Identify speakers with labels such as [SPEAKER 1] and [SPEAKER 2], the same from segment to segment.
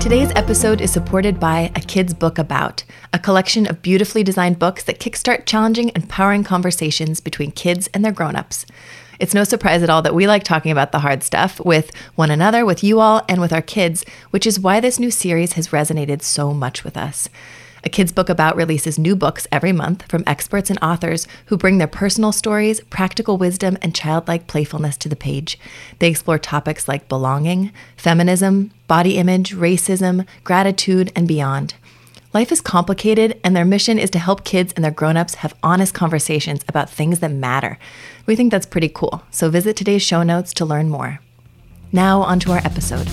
[SPEAKER 1] Today's episode is supported by A Kid's Book About, a collection of beautifully designed books that kickstart challenging and empowering conversations between kids and their grown-ups. It's no surprise at all that we like talking about the hard stuff with one another, with you all, and with our kids, which is why this new series has resonated so much with us. A Kids Book About releases new books every month from experts and authors who bring their personal stories, practical wisdom, and childlike playfulness to the page. They explore topics like belonging, feminism, body image, racism, gratitude, and beyond. Life is complicated, and their mission is to help kids and their grown-ups have honest conversations about things that matter. We think that's pretty cool, so visit today's show notes to learn more. Now, onto our episode.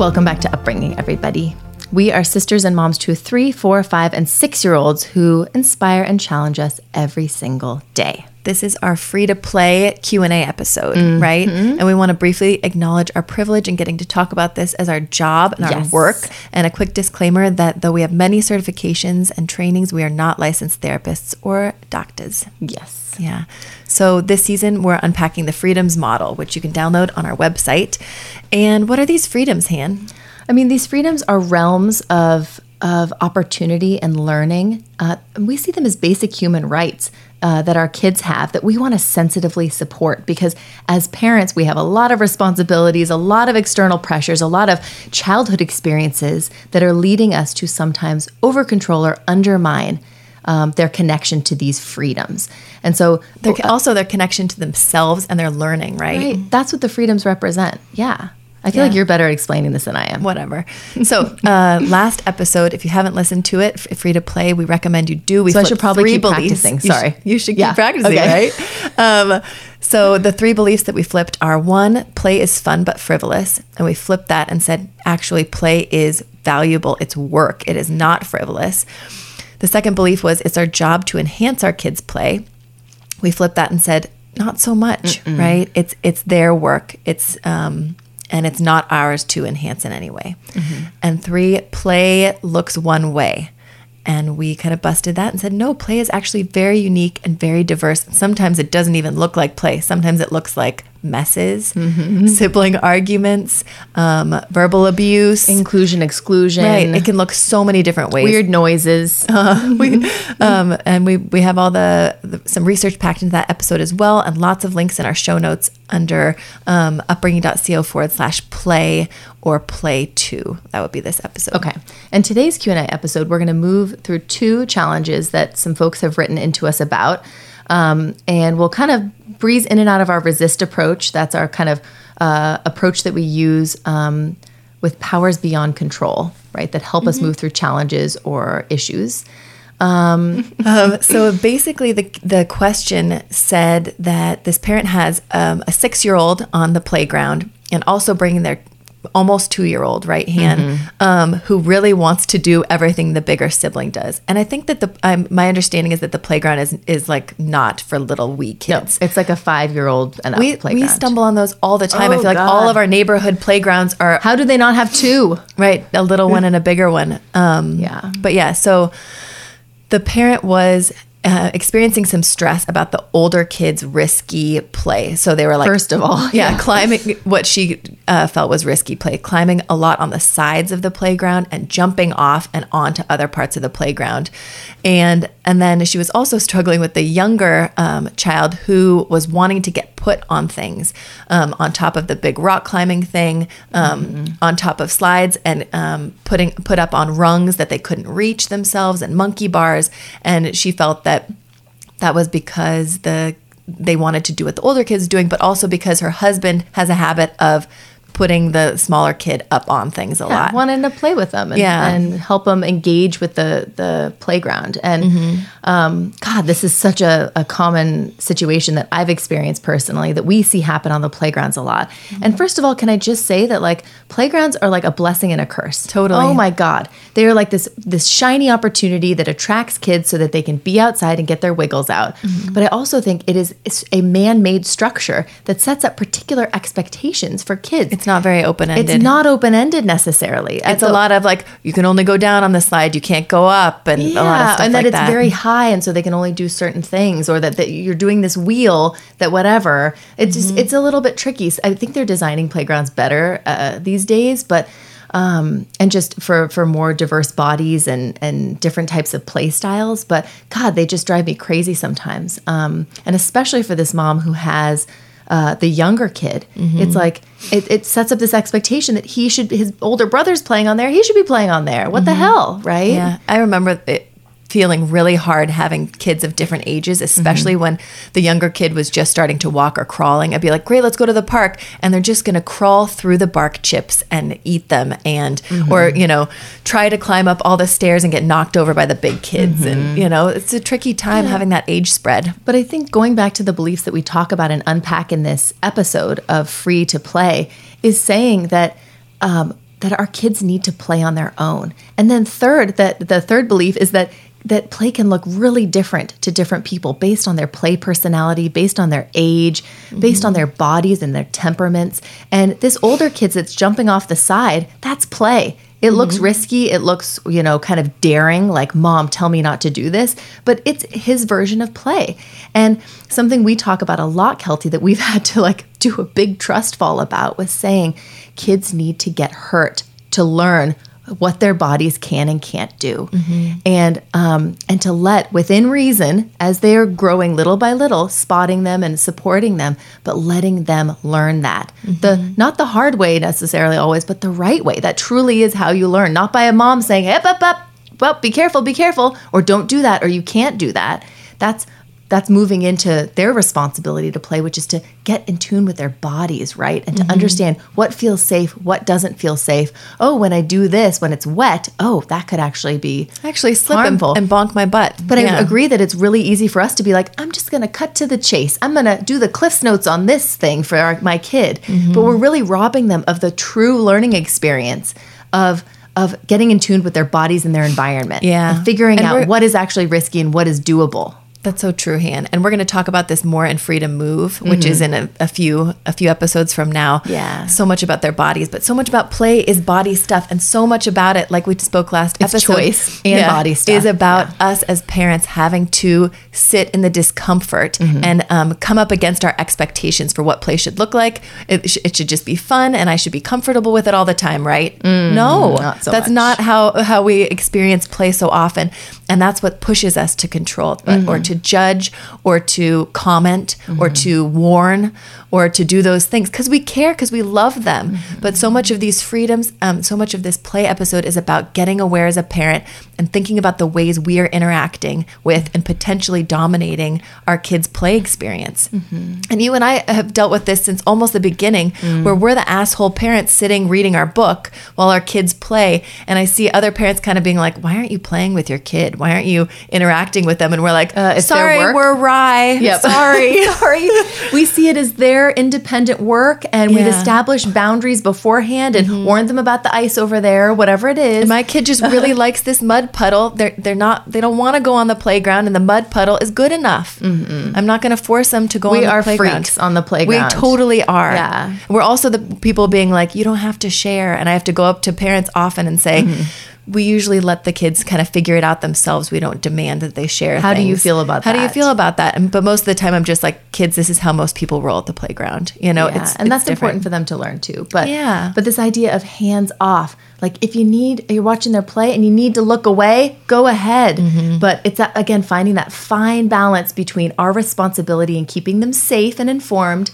[SPEAKER 1] Welcome back to Upbringing, everybody. We are sisters and moms to three, four, five, and six year olds who inspire and challenge us every single day. This is our free to play Q&A episode,
[SPEAKER 2] Mm-hmm.
[SPEAKER 1] right? And we want to briefly acknowledge our privilege in getting to talk about this as our job and our work. And a quick disclaimer that though we have many certifications and trainings, we are not licensed therapists or doctors.
[SPEAKER 2] Yes.
[SPEAKER 1] Yeah. So this season, we're unpacking the freedoms model, which you can download on our website. And what are these freedoms, Han?
[SPEAKER 2] I mean, these freedoms are realms of of opportunity and learning. Uh, we see them as basic human rights uh, that our kids have that we want to sensitively support because as parents, we have a lot of responsibilities, a lot of external pressures, a lot of childhood experiences that are leading us to sometimes over control or undermine. Um, their connection to these freedoms, and so
[SPEAKER 1] Their, also their connection to themselves and their learning, right?
[SPEAKER 2] Right. That's what the freedoms represent. Yeah. I feel like you're better at explaining this than I am.
[SPEAKER 1] Whatever. So, uh, last episode, if you haven't listened to it, free to play, we recommend you do. We
[SPEAKER 2] So I should probably keep
[SPEAKER 1] beliefs.
[SPEAKER 2] practicing.
[SPEAKER 1] You sh-
[SPEAKER 2] Sorry.
[SPEAKER 1] you should
[SPEAKER 2] Yeah.
[SPEAKER 1] keep practicing,
[SPEAKER 2] Okay.
[SPEAKER 1] right? Um, so the three beliefs that we flipped are one, play is fun but frivolous, and we flipped that and said actually play is valuable. It's work. It is not frivolous. The second belief was it's our job to enhance our kids' play. We flipped that and said not so much, right? It's it's their work. It's um, and it's not ours to enhance in any way. Mm-hmm. And three, play looks one way. And we kind of busted that and said, no, play is actually very unique and very diverse. Sometimes it doesn't even look like play. Sometimes it looks like messes, sibling arguments, um, verbal abuse.
[SPEAKER 2] Inclusion, exclusion,
[SPEAKER 1] right. It can look so many different ways
[SPEAKER 2] weird noises.
[SPEAKER 1] we, um, and we we have all the, the some research packed into that episode as well, and lots of links in our show notes under um, upbringing.co forward slash play or play two. That would be this episode.
[SPEAKER 2] Okay. And today's Q&A episode, we're going to move through two challenges that some folks have written into us about. Um, and we'll kind of breeze in and out of our resist approach. That's our kind of uh, approach that we use um, with powers beyond control, right? That help us move through challenges or issues.
[SPEAKER 1] Um, so basically, the the question said that this parent has um, a six year old on the playground and also bringing their almost two year old right hand um, who really wants to do everything the bigger sibling does. And I think that the um, my understanding is that the playground is is like not for little wee kids.
[SPEAKER 2] It's like a five-year-old and up
[SPEAKER 1] We,
[SPEAKER 2] playground.
[SPEAKER 1] we stumble on those all the time. I
[SPEAKER 2] Oh,
[SPEAKER 1] feel like all of our neighborhood playgrounds are
[SPEAKER 2] How do they not have two?
[SPEAKER 1] right a little one and a bigger one. Um,
[SPEAKER 2] Yeah.
[SPEAKER 1] but yeah, so the parent was uh, experiencing some stress about the older kids' risky play. So they were like,
[SPEAKER 2] First of all,
[SPEAKER 1] yeah,
[SPEAKER 2] yeah.
[SPEAKER 1] climbing what she uh, felt was risky play, climbing a lot on the sides of the playground and jumping off and onto other parts of the playground. And and then she was also struggling with the younger um, child who was wanting to get put on things, um, on top of the big rock climbing thing, um, mm-hmm. on top of slides, and um, putting put up on rungs that they couldn't reach themselves, and monkey bars. And she felt that that was because the they wanted to do what the older kids doing, but also because her husband has a habit of putting the smaller kid up on things a yeah, lot.
[SPEAKER 2] Wanting to play with them and, yeah. and help them engage with the, the playground. And mm-hmm. um, God, this is such a, a, common situation that I've experienced personally that we see happen on the playgrounds a lot. Mm-hmm. And first of all, can I just say that like playgrounds are like a blessing and a curse.
[SPEAKER 1] Totally.
[SPEAKER 2] Oh my God. They are like this this shiny opportunity that attracts kids so that they can be outside and get their wiggles out. Mm-hmm. But I also think it is a man-made structure that sets up particular expectations for kids.
[SPEAKER 1] It's not very open ended.
[SPEAKER 2] It's not open ended necessarily.
[SPEAKER 1] It's the, a lot of like you can only go down on the slide, you can't go up, and yeah, a lot of stuff
[SPEAKER 2] and
[SPEAKER 1] that
[SPEAKER 2] like
[SPEAKER 1] it's
[SPEAKER 2] very high, and so they can only do certain things, or that, that you're doing this wheel that whatever. It's mm-hmm. just it's a little bit tricky. I think they're designing playgrounds better uh, these days, but. Um, and just for for more diverse bodies and and different types of play styles. But God, they just drive me crazy sometimes. Um, and especially for this mom who has uh, the younger kid. Mm-hmm. It's like it, it, sets up this expectation that he should his older brother's playing on there. He should be playing on there. What mm-hmm. the hell, right?
[SPEAKER 1] Yeah, I remember it, feeling really hard having kids of different ages, especially mm-hmm. when the younger kid was just starting to walk or crawling. I'd be like, great, let's go to the park. And they're just going to crawl through the bark chips and eat them and, mm-hmm. or, you know, try to climb up all the stairs and get knocked over by the big kids. Mm-hmm. And, you know, it's a tricky time yeah. having that age spread.
[SPEAKER 2] But I think going back to the beliefs that we talk about and unpack in this episode of Free to Play is saying that. Um, that our kids need to play on their own. And then third, that the third belief is that that play can look really different to different people based on their play personality, based on their age, mm-hmm. based on their bodies and their temperaments. And this older kids that's jumping off the side, that's play. It mm-hmm. looks risky. It looks, you know, kind of daring, like, mom, tell me not to do this. But it's his version of play. And something we talk about a lot, Kelty, that we've had to like do a big trust fall about was saying kids need to get hurt to learn what their bodies can and can't do, mm-hmm. and um, and to let within reason as they are growing little by little, spotting them and supporting them, but letting them learn that mm-hmm. the not the hard way necessarily always, but the right way. That truly is how you learn, not by a mom saying, "Up, up, up." Well, be careful, be careful, or don't do that, or you can't do that. That's that's moving into their responsibility to play, which is to get in tune with their bodies, right? And to mm-hmm. understand what feels safe, what doesn't feel safe. Oh, when I do this, when it's wet, oh, that could actually be
[SPEAKER 1] actually slip harmful. And, and bonk my butt.
[SPEAKER 2] But yeah. I agree that it's really easy for us to be like, I'm just going to cut to the chase. I'm going to do the Cliff's Notes on this thing for our, my kid. Mm-hmm. But we're really robbing them of the true learning experience of of getting in tune with their bodies and their environment.
[SPEAKER 1] Yeah.
[SPEAKER 2] And figuring and out what is actually risky and what is doable.
[SPEAKER 1] That's so true, Han. And we're going to talk about this more in Freedom Move, which mm-hmm. is in a, a, few a few episodes from now.
[SPEAKER 2] Yeah.
[SPEAKER 1] So much about their bodies, but so much about play is body stuff, and so much about it, like we spoke last
[SPEAKER 2] it's
[SPEAKER 1] episode,
[SPEAKER 2] choice and yeah, body stuff
[SPEAKER 1] is about yeah. us as parents having to sit in the discomfort mm-hmm. and um, come up against our expectations for what play should look like. It, sh- it, should just be fun, and I should be comfortable with it all the time, right?
[SPEAKER 2] Mm,
[SPEAKER 1] no,
[SPEAKER 2] not so
[SPEAKER 1] that's
[SPEAKER 2] much.
[SPEAKER 1] not how how we experience play so often, and that's what pushes us to control mm-hmm. or to to judge or to comment mm-hmm. or to warn or to do those things because we care because we love them. Mm-hmm. But so much of these freedoms, um, so much of this play episode is about getting aware as a parent and thinking about the ways we are interacting with and potentially dominating our kids' play experience. Mm-hmm. And you and I have dealt with this since almost the beginning, mm. where we're the asshole parents sitting reading our book while our kids play. And I see other parents kind of being like, why aren't you playing with your kid? Why aren't you interacting with them? And we're like, uh, sorry, we're Rye.
[SPEAKER 2] Yep.
[SPEAKER 1] Sorry.
[SPEAKER 2] sorry. We see it as their independent work and yeah. we've established boundaries beforehand and mm-hmm. warned them about the ice over there, whatever it is.
[SPEAKER 1] And my kid just really likes this mud puddle. They're they're not they don't want to go on the playground and the mud puddle is good enough. Mm-hmm. I'm not going to force them to go
[SPEAKER 2] we
[SPEAKER 1] on the
[SPEAKER 2] are
[SPEAKER 1] playground.
[SPEAKER 2] freaks on the playground.
[SPEAKER 1] We totally are.
[SPEAKER 2] Yeah.
[SPEAKER 1] We're also the people being like, you don't have to share. And I have to go up to parents often and say, mm-hmm we usually let the kids kind of figure it out themselves. We don't demand that they share.
[SPEAKER 2] How do you feel about that?
[SPEAKER 1] How do you feel about that? And, but most of the time, I'm just like, kids, this is how most people roll at the playground. You know,
[SPEAKER 2] Yeah,
[SPEAKER 1] it's
[SPEAKER 2] and
[SPEAKER 1] it's
[SPEAKER 2] that's
[SPEAKER 1] different.
[SPEAKER 2] important for them to learn too. But
[SPEAKER 1] Yeah.
[SPEAKER 2] but this idea of hands off, like if you need, you're watching their play and you need to look away, go ahead.
[SPEAKER 1] Mm-hmm.
[SPEAKER 2] But it's that, again finding that fine balance between our responsibility in keeping them safe and informed.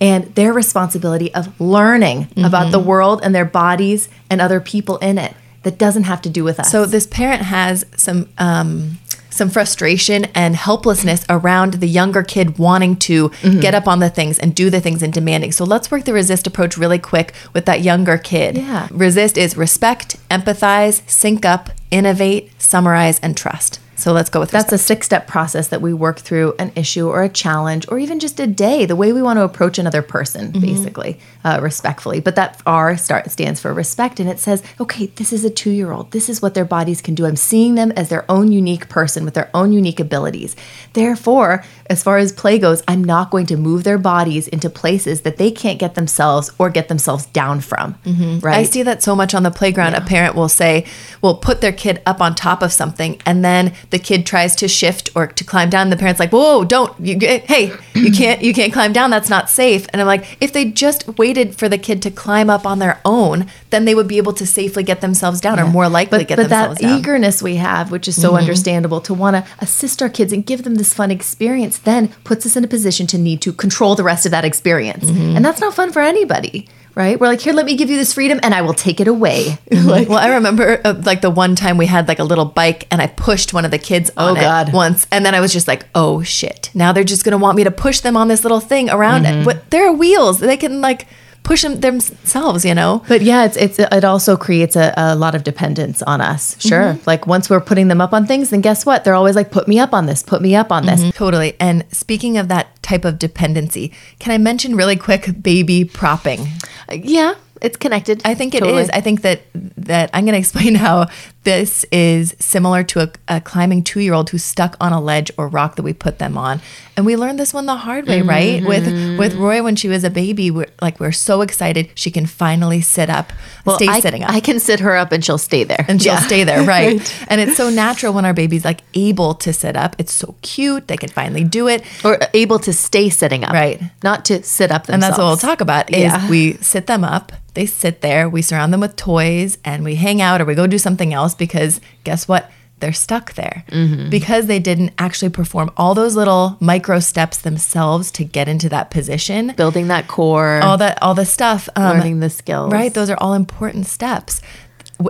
[SPEAKER 2] And their responsibility of learning about
[SPEAKER 1] Mm-hmm.
[SPEAKER 2] the world and their bodies and other people in it that doesn't have to do with us.
[SPEAKER 1] So this parent has some um, some frustration and helplessness around the younger kid wanting to
[SPEAKER 2] Mm-hmm.
[SPEAKER 1] get up on the things and do the things and demanding. So let's work the resist approach really quick with that younger kid.
[SPEAKER 2] Yeah.
[SPEAKER 1] Resist is respect, empathize, sync up, innovate, summarize, and trust. So let's go with
[SPEAKER 2] that.
[SPEAKER 1] That's
[SPEAKER 2] a six step process that we work through an issue or a challenge or even just a day, the way we want to approach another person,
[SPEAKER 1] Mm-hmm.
[SPEAKER 2] basically, uh, respectfully. But that R start, stands for respect. And it says, okay, this is a two year old. This is what their bodies can do. I'm seeing them as their own unique person with their own unique abilities. Therefore, as far as play goes, I'm not going to move their bodies into places that they can't get themselves or get themselves down from.
[SPEAKER 1] I
[SPEAKER 2] Right.
[SPEAKER 1] see that so much on the playground. A parent will say, will put their kid up on top of something, and then the kid tries to shift or to climb down. The parent's like, "Whoa, don't! You, hey, you can't, you can't climb down. That's not safe." And I'm like, if they just waited for the kid to climb up on their own, then they would be able to safely get themselves down, or more likely
[SPEAKER 2] but,
[SPEAKER 1] get
[SPEAKER 2] but
[SPEAKER 1] themselves
[SPEAKER 2] that eagerness we have which is so mm-hmm. understandable to want to assist our kids and give them this fun experience then puts us in a position to need to control the rest of that experience. Mm-hmm. And that's not fun for anybody right we're like here let me give you this freedom and i will take it away like
[SPEAKER 1] well, I remember uh, like the one time we had like a little bike and I pushed one of the kids on
[SPEAKER 2] Oh,
[SPEAKER 1] it
[SPEAKER 2] God.
[SPEAKER 1] once. And then I was just like, oh shit. Now they're just going to want me to push them on this little thing around
[SPEAKER 2] Mm-hmm.
[SPEAKER 1] it. But there are wheels. They can like push them themselves, you know?
[SPEAKER 2] but yeah it's, it's it also creates a, a lot of dependence on us sure mm-hmm. like once we're putting them up on things then guess what they're always like put me up on this put me up on this mm-hmm.
[SPEAKER 1] Totally. And speaking of that type of dependency, can I mention really quick baby propping?
[SPEAKER 2] Uh, yeah it's connected
[SPEAKER 1] I think it is.
[SPEAKER 2] Totally.
[SPEAKER 1] I think that that I'm going to explain how this is similar to a, a climbing two year old who's stuck on a ledge or rock that we put them on, and we learned this one the hard way, right? Mm-hmm. With with Roy when she was a baby, we're like we're so excited she can finally sit up, stay
[SPEAKER 2] I,
[SPEAKER 1] sitting up.
[SPEAKER 2] I can sit her up and she'll stay there
[SPEAKER 1] and she'll
[SPEAKER 2] Yeah.
[SPEAKER 1] stay there, right? And it's so natural when our baby's like able to sit up. It's so cute. They can finally do it.
[SPEAKER 2] or able to stay sitting up,
[SPEAKER 1] Right.
[SPEAKER 2] Not to sit up themselves.
[SPEAKER 1] And that's what we'll talk about is
[SPEAKER 2] Yeah.
[SPEAKER 1] we sit them up, they sit there, we surround them with toys and we hang out or we go do something else because guess what? They're stuck there
[SPEAKER 2] Mm-hmm.
[SPEAKER 1] because they didn't actually perform all those little micro steps themselves to get into that position.
[SPEAKER 2] building that core,
[SPEAKER 1] All that, all the stuff, um,
[SPEAKER 2] learning the skills.
[SPEAKER 1] Right. Those are all important steps.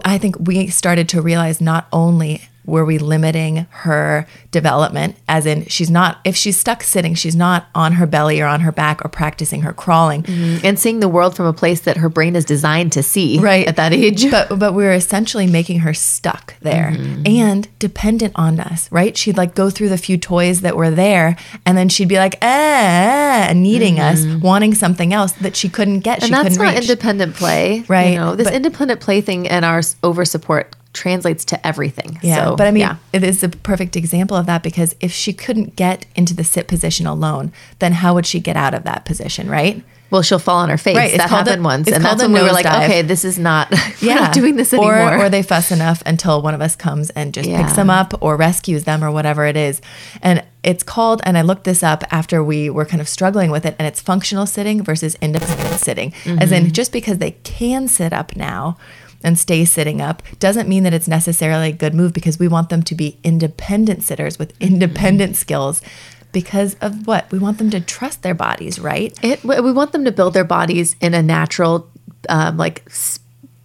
[SPEAKER 1] i think we started to realize not only were we limiting her development, as in she's not, if she's stuck sitting, she's not on her belly or on her back or practicing her crawling. Mm-hmm.
[SPEAKER 2] and seeing the world from a place that her brain is designed to see.
[SPEAKER 1] Right.
[SPEAKER 2] at that age.
[SPEAKER 1] But but we were essentially making her stuck there mm-hmm. and dependent on us, right? She'd like go through the few toys that were there and then she'd be like, eh, needing mm-hmm. us, wanting something else that she couldn't get.
[SPEAKER 2] and
[SPEAKER 1] she
[SPEAKER 2] that's
[SPEAKER 1] couldn't reach.
[SPEAKER 2] And that's not
[SPEAKER 1] reach.
[SPEAKER 2] independent play,
[SPEAKER 1] Right,
[SPEAKER 2] You know, this
[SPEAKER 1] but-
[SPEAKER 2] independent play thing and our over support translates to everything.
[SPEAKER 1] Yeah,
[SPEAKER 2] So,
[SPEAKER 1] but I mean,
[SPEAKER 2] yeah.
[SPEAKER 1] it is a perfect example of that because if she couldn't get into the sit position alone, then how would she get out of that position, right?
[SPEAKER 2] well, she'll fall on her face.
[SPEAKER 1] Right, it's
[SPEAKER 2] That
[SPEAKER 1] called a-
[SPEAKER 2] happened once, and that's when we were like,
[SPEAKER 1] nosedive.
[SPEAKER 2] okay, this is not. we're not doing this anymore.
[SPEAKER 1] Or, or they fuss enough until one of us comes and just
[SPEAKER 2] Yeah.
[SPEAKER 1] picks them up or rescues them or whatever it is. And it's called, and I looked this up after we were kind of struggling with it, and it's functional sitting versus independent sitting. As
[SPEAKER 2] Mm-hmm.
[SPEAKER 1] in, just because they can sit up now and stay sitting up doesn't mean that it's necessarily a good move because we want them to be independent sitters with
[SPEAKER 2] Mm-hmm.
[SPEAKER 1] independent skills. Because of what? We want them to trust their bodies, right?
[SPEAKER 2] It, we want them to build their bodies in a natural, um, like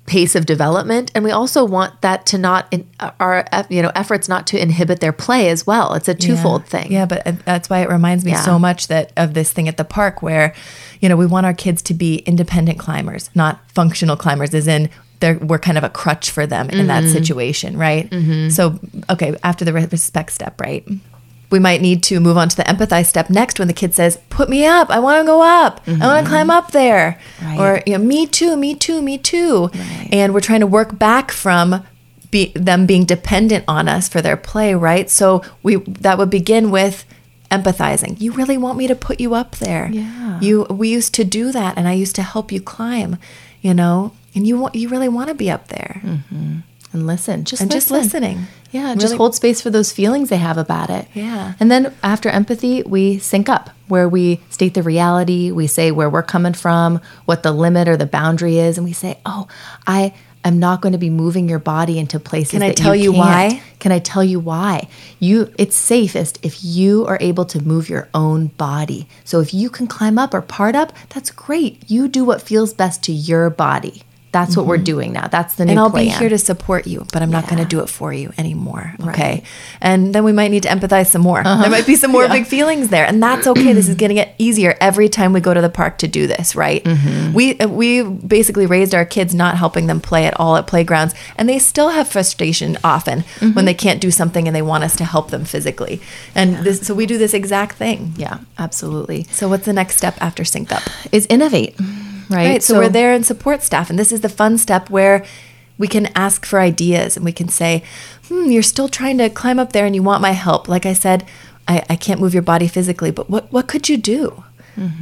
[SPEAKER 2] pace of development, and we also want that to not in, our you know efforts not to inhibit their play as well. It's a twofold
[SPEAKER 1] yeah.
[SPEAKER 2] thing.
[SPEAKER 1] Yeah, but that's why it reminds me
[SPEAKER 2] Yeah.
[SPEAKER 1] so much that of this thing at the park where, you know, we want our kids to be independent climbers, not functional climbers, as in they're, we're kind of a crutch for them in that mm-hmm. situation, right? Mm-hmm. So, okay, after the respect step, right? We might need to move on to the empathize step next when the kid says, Put me up. I want to go up. I want to mm-hmm. climb up there.
[SPEAKER 2] Right.
[SPEAKER 1] Or, you know, me too, me too, me too. And we're trying to work back from be, them being dependent on us for their play, right? So we that would begin with empathizing. You really want me to put you up there?
[SPEAKER 2] Yeah.
[SPEAKER 1] You we used to do that, and I used to help you climb. You know, and you want you really want to be up there. Mm-hmm.
[SPEAKER 2] and listen. Just
[SPEAKER 1] and just listening.
[SPEAKER 2] Yeah, just hold space for those feelings they have about it.
[SPEAKER 1] Yeah.
[SPEAKER 2] And then after empathy, we sync up where we state the reality, we say where we're coming from, what the limit or the boundary is, and we say, "Oh, I am not going to be moving your body into places
[SPEAKER 1] Can I tell you
[SPEAKER 2] can't.
[SPEAKER 1] why?
[SPEAKER 2] Can I tell you why? You it's safest if you are able to move your own body. So if you can climb up or part up, that's great. You do what feels best to your body. That's what we're doing now. That's the new
[SPEAKER 1] Mm-hmm. and I'll
[SPEAKER 2] plan.
[SPEAKER 1] be here to support you, but I'm not going to do it for you anymore. Okay.
[SPEAKER 2] Right. Uh-huh.
[SPEAKER 1] And then we might need to empathize some more. There might be some more big feelings there, and that's okay. this is getting it easier every time we go to the park to do this, right?
[SPEAKER 2] Mm-hmm.
[SPEAKER 1] We uh, we basically raised our kids not helping them play at all at playgrounds, and they still have frustration often
[SPEAKER 2] Mm-hmm.
[SPEAKER 1] when they can't do something and they want us to help them physically. And this, so we do this exact thing.
[SPEAKER 2] yeah, absolutely.
[SPEAKER 1] So what's the next step after sync up?
[SPEAKER 2] Is innovate. Right.
[SPEAKER 1] Right. So, we're there and support staff. And this is the fun step where we can ask for ideas and we can say, hmm, you're still trying to climb up there and you want my help. Like I said, I, I can't move your body physically, but what, what could you do?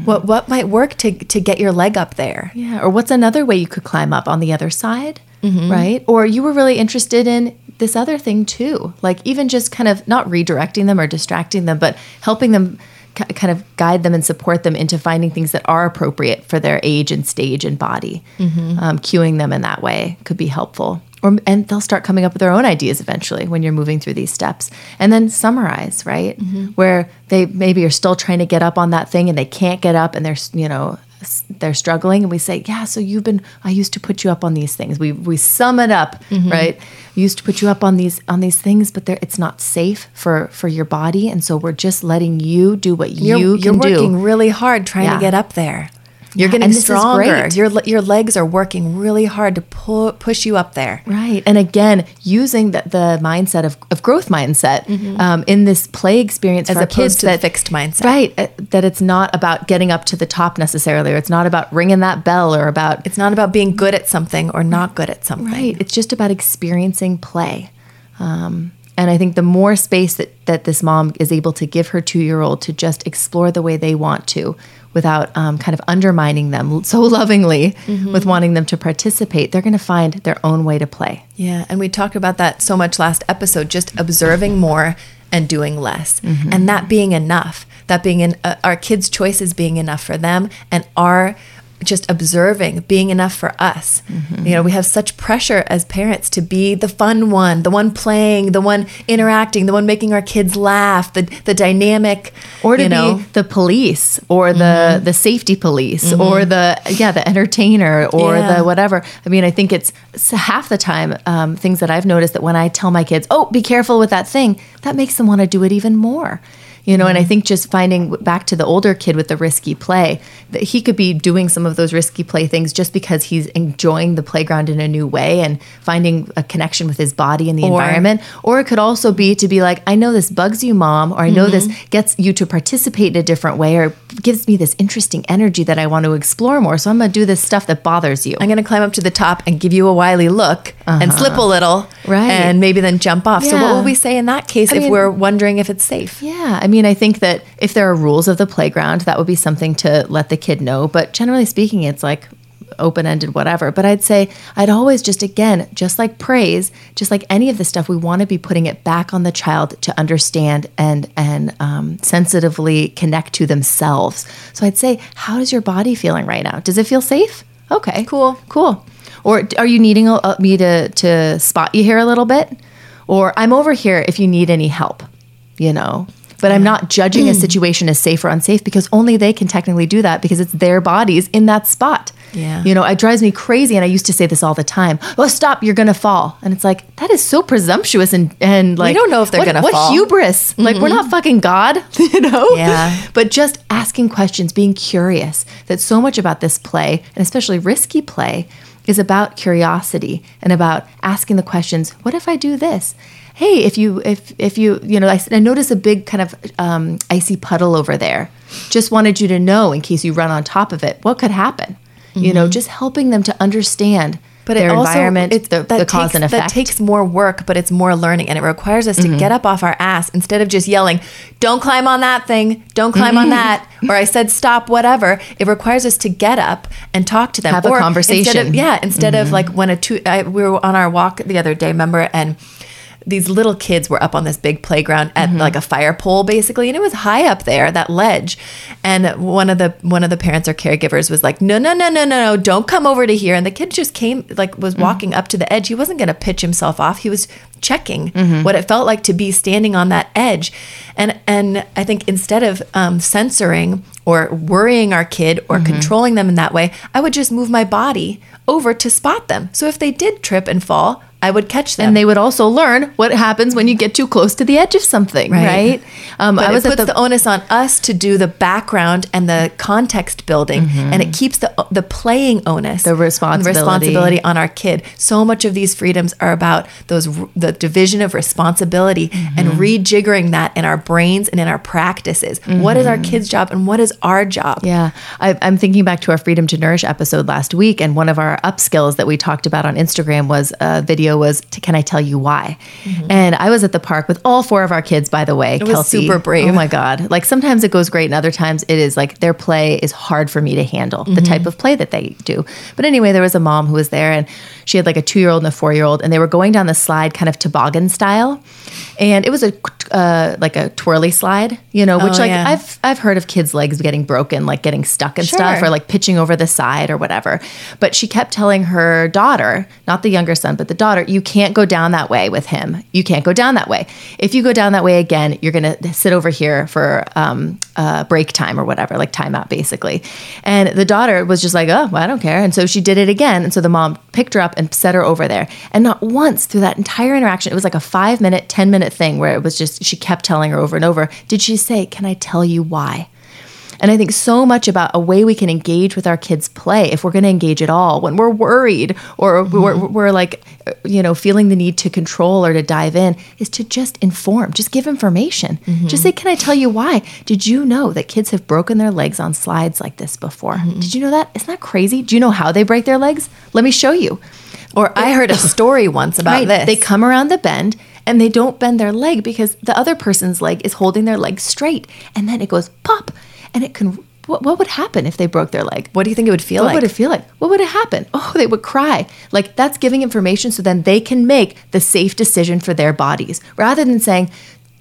[SPEAKER 1] What, what might work to, to get your leg up there?
[SPEAKER 2] Yeah. Or what's another way you could climb up on the other side?
[SPEAKER 1] Mm-hmm.
[SPEAKER 2] Right. Or you were really interested in this other thing too. Like even just kind of not redirecting them or distracting them, but helping them ki- kind of guide them and support them into finding things that are appropriate for their age and stage and body.
[SPEAKER 1] Mm-hmm.
[SPEAKER 2] Um, cueing them in that way could be helpful. Or, and they'll start coming up with their own ideas eventually when you're moving through these steps. And then summarize, right?
[SPEAKER 1] Mm-hmm.
[SPEAKER 2] Where they maybe are still trying to get up on that thing and they can't get up and they're, you know, they're struggling and we say, "Yeah, so you've been I used to put you up on these things." We we sum it up,
[SPEAKER 1] Mm-hmm.
[SPEAKER 2] right? Used to put you up on these on these things, but they're, it's not safe for for your body, and so we're just letting you do what
[SPEAKER 1] You're,
[SPEAKER 2] you
[SPEAKER 1] you're working
[SPEAKER 2] do.
[SPEAKER 1] really hard trying
[SPEAKER 2] Yeah.
[SPEAKER 1] to get up there. You're getting
[SPEAKER 2] and
[SPEAKER 1] stronger. Your, your legs are working really hard to pull, push you up there.
[SPEAKER 2] Right. And again, using the, the mindset of, of growth mindset um, in this play experience
[SPEAKER 1] Mm-hmm. As
[SPEAKER 2] for
[SPEAKER 1] opposed
[SPEAKER 2] kids
[SPEAKER 1] to the
[SPEAKER 2] that,
[SPEAKER 1] fixed mindset.
[SPEAKER 2] Right. uh, That it's not about getting up to the top necessarily, or it's not about ringing that bell or about
[SPEAKER 1] It's not about being good at something or not good at something.
[SPEAKER 2] Right. It's just about experiencing play. Um, and I think the more space that, that this mom is able to give her two year old to just explore the way they want to without um, kind of undermining them so lovingly with wanting them to participate, they're going to find their own way to play.
[SPEAKER 1] Yeah, and we talked about that so much last episode, just observing more and doing less.
[SPEAKER 2] Mm-hmm.
[SPEAKER 1] And that being enough, that being in, uh, our kids' choices being enough for them and our just observing being enough for us.
[SPEAKER 2] Mm-hmm.
[SPEAKER 1] You know, we have such pressure as parents to be the fun one, the one playing, the one interacting, the one making our kids laugh, the the dynamic
[SPEAKER 2] Or to
[SPEAKER 1] you know, Mm-hmm.
[SPEAKER 2] be the police or the the safety police or the yeah the entertainer or
[SPEAKER 1] Yeah.
[SPEAKER 2] the whatever. I mean, I think it's half the time um, things that I've noticed that when I tell my kids, "Oh, be careful with that thing," that makes them want to do it even more. You know, and
[SPEAKER 1] Mm-hmm.
[SPEAKER 2] I think just finding back to the older kid with the risky play, that he could be doing some of those risky play things just because he's enjoying the playground in a new way and finding a connection with his body and the
[SPEAKER 1] Or-
[SPEAKER 2] environment. Or it could also be to be like, I know this bugs you, mom, or I know this
[SPEAKER 1] Mm-hmm.
[SPEAKER 2] gets you to participate in a different way, or gives me this interesting energy that I want to explore more. So I'm going to do this stuff that bothers you.
[SPEAKER 1] I'm going to climb up to the top and give you a wily look and slip a little,
[SPEAKER 2] Uh-huh. Right.
[SPEAKER 1] And maybe then jump off. So, what
[SPEAKER 2] Yeah.
[SPEAKER 1] would we say in that case
[SPEAKER 2] I
[SPEAKER 1] if
[SPEAKER 2] mean-
[SPEAKER 1] we're wondering if it's safe?
[SPEAKER 2] Yeah, I mean, I think that if there are rules of the playground, that would be something to let the kid know. But generally speaking, it's like open ended, whatever. But I'd say I'd always just, again, just like praise, just like any of the stuff, we want to be putting it back on the child to understand and and um, sensitively connect to themselves. So I'd say, how is your body feeling right now? Does it feel safe? Okay,
[SPEAKER 1] Cool.
[SPEAKER 2] cool. Or are you needing a, uh, me to to spot you here a little bit? Or I'm over here if you need any help, you know. But I'm not judging a mm. situation as safe or unsafe because only they can technically do that because it's their bodies in that spot.
[SPEAKER 1] Yeah.
[SPEAKER 2] You know, it drives me crazy. And I used to say this all the time. Oh, stop, you're going to fall. And it's like, that is so presumptuous and, and like, We
[SPEAKER 1] don't know if they're
[SPEAKER 2] what-
[SPEAKER 1] gonna
[SPEAKER 2] what
[SPEAKER 1] fall.
[SPEAKER 2] hubris. Like, we're not fucking God, you know?
[SPEAKER 1] Yeah.
[SPEAKER 2] But just asking questions, being curious, that so much about this play, and especially risky play, is about curiosity and about asking the questions, what if I do this? Hey, if you if if you you know I notice a big kind of um, icy puddle over there. Just wanted you to know in case you run on top of it, what could happen. You know, just helping them to understand.
[SPEAKER 1] but
[SPEAKER 2] their
[SPEAKER 1] it also,
[SPEAKER 2] environment,
[SPEAKER 1] it's,
[SPEAKER 2] the,
[SPEAKER 1] that
[SPEAKER 2] the cause
[SPEAKER 1] takes,
[SPEAKER 2] and effect.
[SPEAKER 1] That takes more work, but it's more learning, and it requires us
[SPEAKER 2] Mm-hmm.
[SPEAKER 1] to get up off our ass instead of just yelling, "Don't climb on that thing! Don't climb
[SPEAKER 2] Mm-hmm.
[SPEAKER 1] on that!" or I said, "Stop!" Whatever. It requires us to get up and talk to them.
[SPEAKER 2] Have a conversation.
[SPEAKER 1] Instead of, yeah, instead
[SPEAKER 2] Mm-hmm.
[SPEAKER 1] of like when a two, I, we were on our walk the other day, remember, and these little kids were up on this big playground at
[SPEAKER 2] Mm-hmm.
[SPEAKER 1] like a fire pole basically and it was high up there that ledge and one of the one of the parents or caregivers was like no no no no no no don't come over to here and the kid just came like was
[SPEAKER 2] Mm-hmm.
[SPEAKER 1] walking up to the edge he wasn't going to pitch himself off he was checking
[SPEAKER 2] Mm-hmm.
[SPEAKER 1] what it felt like to be standing on that edge and and i think instead of um, censoring or worrying our kid or
[SPEAKER 2] Mm-hmm.
[SPEAKER 1] controlling them in that way i would just move my body over to spot them so if they did trip and fall i would catch them
[SPEAKER 2] and they would also learn what happens when you get too close to the edge of something, right?
[SPEAKER 1] Right.
[SPEAKER 2] Um,
[SPEAKER 1] But
[SPEAKER 2] I was
[SPEAKER 1] it puts
[SPEAKER 2] the,
[SPEAKER 1] the, onus on us to do the background and the context building, and it keeps the the playing onus,
[SPEAKER 2] Mm-hmm. The responsibility.
[SPEAKER 1] responsibility on our kid. So much of these freedoms are about those the division of responsibility
[SPEAKER 2] Mm-hmm.
[SPEAKER 1] and rejiggering that in our brains and in our practices. What is our kid's job and what is our job?
[SPEAKER 2] Mm-hmm. Yeah, I, I'm thinking back to our Freedom to Nourish episode last week, and one of our upskills that we talked about on Instagram was a video was to "Can I tell you why?" And I was at the park with all four of our kids. By the way,
[SPEAKER 1] Mm-hmm. was
[SPEAKER 2] Kelty,
[SPEAKER 1] super brave.
[SPEAKER 2] Oh my god! Like sometimes it goes great, and other times it is like their play is hard for me to handle. The
[SPEAKER 1] Mm-hmm.
[SPEAKER 2] type of play that they do. But anyway, there was a mom who was there, and she had like a two year old and a four year old, and they were going down the slide kind of toboggan style, and it was a uh, like a twirly slide, you know, which
[SPEAKER 1] Oh,
[SPEAKER 2] like
[SPEAKER 1] yeah.
[SPEAKER 2] I've I've heard of kids' legs getting broken, like getting stuck and stuff, or like pitching over the side or whatever. But she kept telling her daughter, not the younger son, but the daughter, you can't go down that way with him. You can't go down that way. If you go down that way again, you're gonna sit over here for um, uh, break time or whatever, like timeout basically. And the daughter was just like, oh, well, I don't care. And so she did it again. And so the mom picked her up and set her over there. And not once through that entire interaction, it was like a five minute, 10 minute thing where it was just, she kept telling her over and over, did she say, can I tell you why? And I think so much about a way we can engage with our kids' play, if we're going to engage at all, when we're worried or we're, mm-hmm. we're like, you know, feeling the need to control or to dive in, is to just inform, just give information. Mm-hmm. Just say, Can I tell you why? Did you know that kids have broken their legs on slides like this before? Mm-hmm. Did you know that? Isn't that crazy? Do you know how they break their legs? Let me show you.
[SPEAKER 1] Or I heard a story once about
[SPEAKER 2] Right.
[SPEAKER 1] this.
[SPEAKER 2] They come around the bend and they don't bend their leg because the other person's leg is holding their leg straight. And then it goes pop and it can. What, what would happen if they broke their leg?
[SPEAKER 1] what do you think it would feel
[SPEAKER 2] What
[SPEAKER 1] like?
[SPEAKER 2] What would it feel like? What would it happen? Oh, they would cry. Like that's giving information so then they can make the safe decision for their bodies rather than saying,